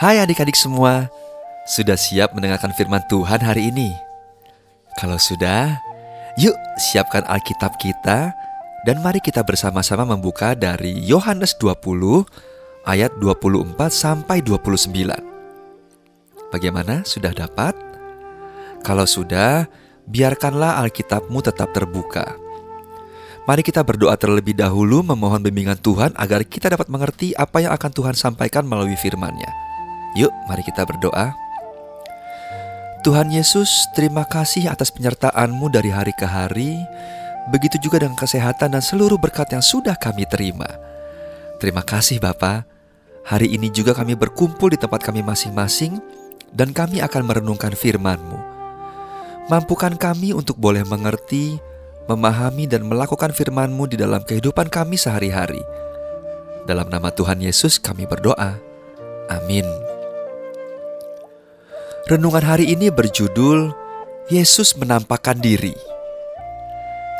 Hai adik-adik semua, sudah siap mendengarkan firman Tuhan hari ini? Kalau sudah, yuk siapkan Alkitab kita dan mari kita bersama-sama membuka dari Yohanes 20 ayat 24 sampai 29. Bagaimana? Sudah dapat? Kalau sudah, biarkanlah Alkitabmu tetap terbuka. Mari kita berdoa terlebih dahulu memohon bimbingan Tuhan agar kita dapat mengerti apa yang akan Tuhan sampaikan melalui firman-Nya. Yuk, mari kita berdoa. Tuhan Yesus, terima kasih atas penyertaan-Mu dari hari ke hari. Begitu juga dengan kesehatan dan seluruh berkat yang sudah kami terima. Terima kasih Bapa. Hari ini juga kami berkumpul di tempat kami masing-masing dan kami akan merenungkan firman-Mu. Mampukan kami untuk boleh mengerti, memahami dan melakukan firman-Mu di dalam kehidupan kami sehari-hari. Dalam nama Tuhan Yesus kami berdoa. Amin. Renungan hari ini berjudul Yesus menampakkan diri.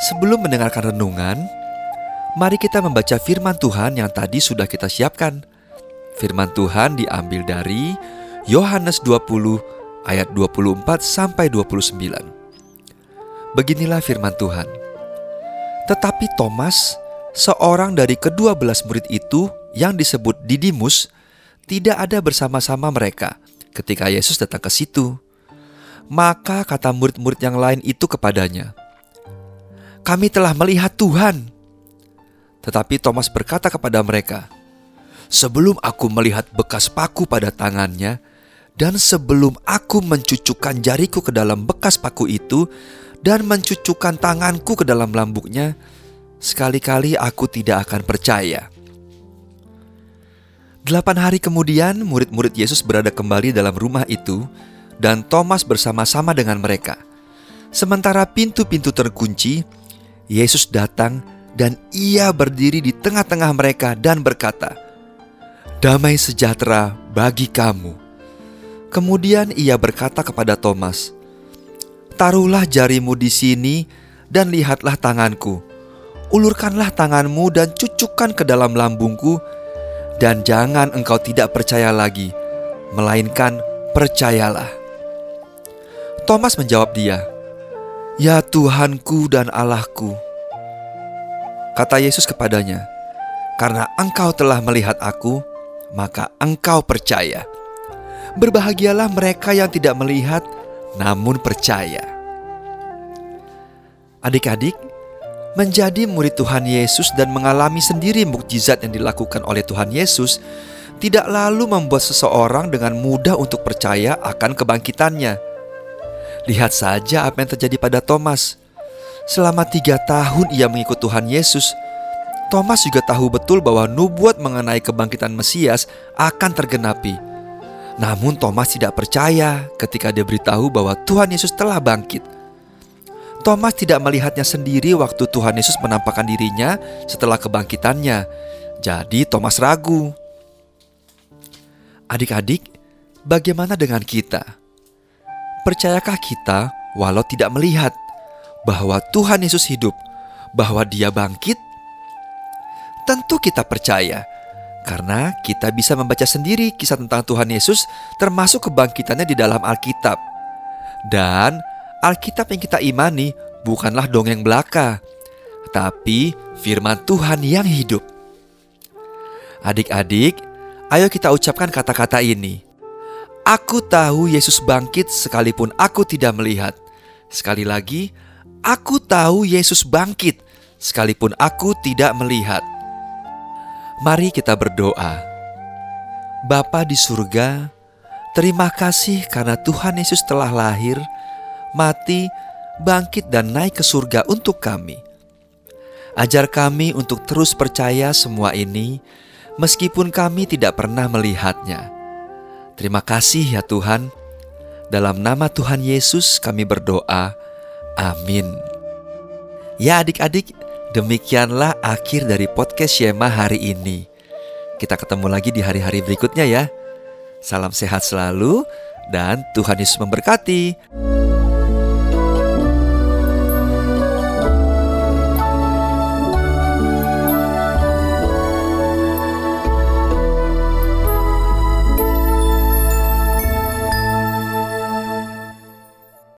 Sebelum mendengarkan renungan, mari kita membaca firman Tuhan yang tadi sudah kita siapkan. Firman Tuhan diambil dari Yohanes 20 ayat 24 sampai 29. Beginilah firman Tuhan. Tetapi Thomas, seorang dari kedua belas murid itu yang disebut Didimus, tidak ada bersama-sama mereka ketika Yesus datang ke situ. Maka kata murid-murid yang lain itu kepadanya, "Kami telah melihat Tuhan." Tetapi Thomas berkata kepada mereka, "Sebelum aku melihat bekas paku pada tangannya, dan sebelum aku mencucukkan jariku ke dalam bekas paku itu, dan mencucukkan tanganku ke dalam lambuknya, sekali-kali aku tidak akan percaya." Delapan hari kemudian, murid-murid Yesus berada kembali dalam rumah itu, dan Thomas bersama-sama dengan mereka. Sementara pintu-pintu terkunci, Yesus datang dan ia berdiri di tengah-tengah mereka dan berkata, "Damai sejahtera bagi kamu." Kemudian ia berkata kepada Thomas, "Taruhlah jarimu di sini dan lihatlah tanganku. Ulurkanlah tanganmu dan cucukkan ke dalam lambungku." Dan jangan engkau tidak percaya lagi, melainkan percayalah. Thomas menjawab dia, "Ya Tuhanku dan Allahku." Kata Yesus kepadanya, "Karena engkau telah melihat aku, maka engkau percaya. Berbahagialah mereka yang tidak melihat namun percaya." Adik-adik, menjadi murid Tuhan Yesus dan mengalami sendiri mukjizat yang dilakukan oleh Tuhan Yesus tidak lalu membuat seseorang dengan mudah untuk percaya akan kebangkitannya. Lihat saja apa yang terjadi pada Thomas. Selama tiga tahun ia mengikut Tuhan Yesus, Thomas juga tahu betul bahwa nubuat mengenai kebangkitan Mesias akan tergenapi. Namun Thomas tidak percaya ketika dia beritahu bahwa Tuhan Yesus telah bangkit. Thomas tidak melihatnya sendiri waktu Tuhan Yesus menampakkan dirinya setelah kebangkitannya. Jadi Thomas ragu. Adik-adik, bagaimana dengan kita? Percayakah kita walau tidak melihat bahwa Tuhan Yesus hidup, bahwa Dia bangkit? Tentu kita percaya karena kita bisa membaca sendiri kisah tentang Tuhan Yesus termasuk kebangkitannya di dalam Alkitab. Dan Alkitab yang kita imani bukanlah dongeng belaka, tapi firman Tuhan yang hidup. Adik-adik, ayo kita ucapkan kata-kata ini. Aku tahu Yesus bangkit sekalipun aku tidak melihat. Sekali lagi, aku tahu Yesus bangkit sekalipun aku tidak melihat. Mari kita berdoa. Bapa di surga, terima kasih karena Tuhan Yesus telah lahir mati, bangkit, dan naik ke surga untuk kami. Ajar kami untuk terus percaya semua ini, meskipun kami tidak pernah melihatnya. Terima kasih ya Tuhan. Dalam nama Tuhan Yesus kami berdoa. Amin. Ya adik-adik, demikianlah akhir dari podcast Shema hari ini. Kita ketemu lagi di hari-hari berikutnya ya. Salam sehat selalu dan Tuhan Yesus memberkati.